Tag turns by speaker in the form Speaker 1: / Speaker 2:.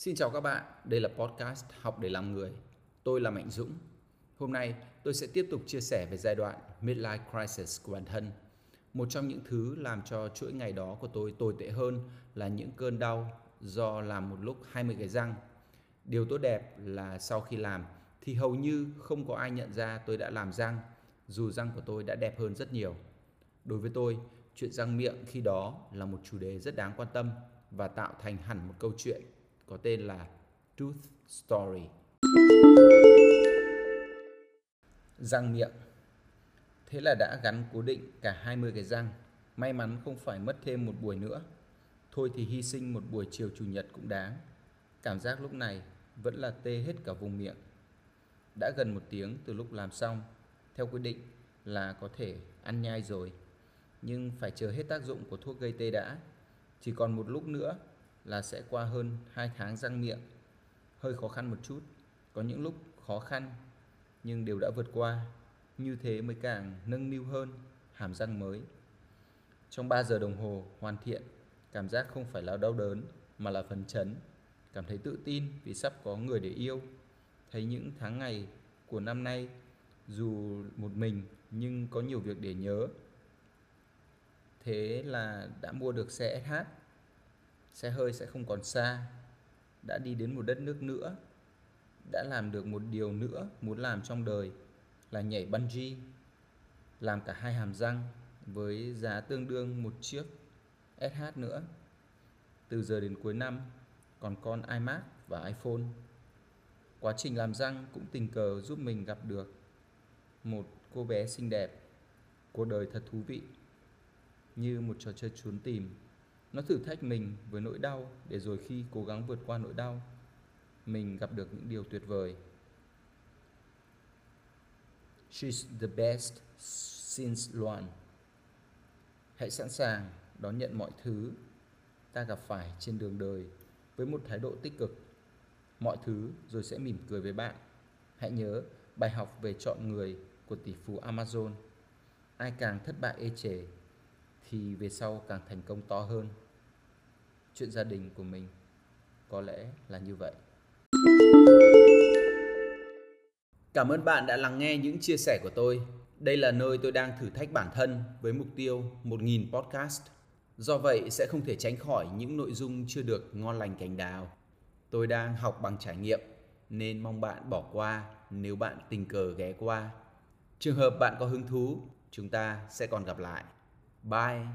Speaker 1: Xin chào các bạn, đây là podcast Học để làm người. Tôi là Mạnh Dũng. Hôm nay tôi sẽ tiếp tục chia sẻ về giai đoạn midlife crisis của bản thân. Một trong những thứ làm cho chuỗi ngày đó của tôi tồi tệ hơn là những cơn đau do làm một lúc 20 cái răng. Điều tốt đẹp là sau khi làm thì hầu như không có ai nhận ra tôi đã làm răng, dù răng của tôi đã đẹp hơn rất nhiều. Đối với tôi, chuyện răng miệng khi đó là một chủ đề rất đáng quan tâm và tạo thành hẳn một câu chuyện có tên là Tooth Story. Răng miệng Thế là đã gắn cố định cả 20 cái răng. May mắn không phải mất thêm một buổi nữa. Thôi thì hy sinh một buổi chiều chủ nhật cũng đáng. Cảm giác lúc này vẫn là tê hết cả vùng miệng. Đã gần một tiếng từ lúc làm xong. Theo quy định là có thể ăn nhai rồi. Nhưng phải chờ hết tác dụng của thuốc gây tê đã. Chỉ còn một lúc nữa là sẽ qua hơn 2 tháng răng miệng. Hơi khó khăn một chút, có những lúc khó khăn nhưng đều đã vượt qua. Như thế mới càng nâng niu hơn hàm răng mới. Trong 3 giờ đồng hồ hoàn thiện, cảm giác không phải là đau đớn mà là phấn chấn. Cảm thấy tự tin vì sắp có người để yêu. Thấy những tháng ngày của năm nay dù một mình nhưng có nhiều việc để nhớ. Thế là đã mua được xe SH xe hơi sẽ không còn xa. Đã đi đến một đất nước nữa, đã làm được một điều nữa muốn làm trong đời là nhảy bungee, làm cả hai hàm răng với giá tương đương một chiếc SH nữa. Từ giờ đến cuối năm, còn con iMac và iPhone. Quá trình làm răng cũng tình cờ giúp mình gặp được một cô bé xinh đẹp cuộc đời thật thú vị, như một trò chơi trốn tìm nó thử thách mình với nỗi đau để rồi khi cố gắng vượt qua nỗi đau, mình gặp được những điều tuyệt vời. She's the best since Luan. Hãy sẵn sàng đón nhận mọi thứ ta gặp phải trên đường đời với một thái độ tích cực. Mọi thứ rồi sẽ mỉm cười với bạn. Hãy nhớ bài học về chọn người của tỷ phú Amazon. Ai càng thất bại ê chề thì về sau càng thành công to hơn chuyện gia đình của mình có lẽ là như vậy cảm ơn bạn đã lắng nghe những chia sẻ của tôi đây là nơi tôi đang thử thách bản thân với mục tiêu 1.000 podcast. Do vậy sẽ không thể tránh khỏi những nội dung chưa được ngon lành cành đào. Tôi đang học bằng trải nghiệm nên mong bạn bỏ qua nếu bạn tình cờ ghé qua. Trường hợp bạn có hứng thú, chúng ta sẽ còn gặp lại. Bye.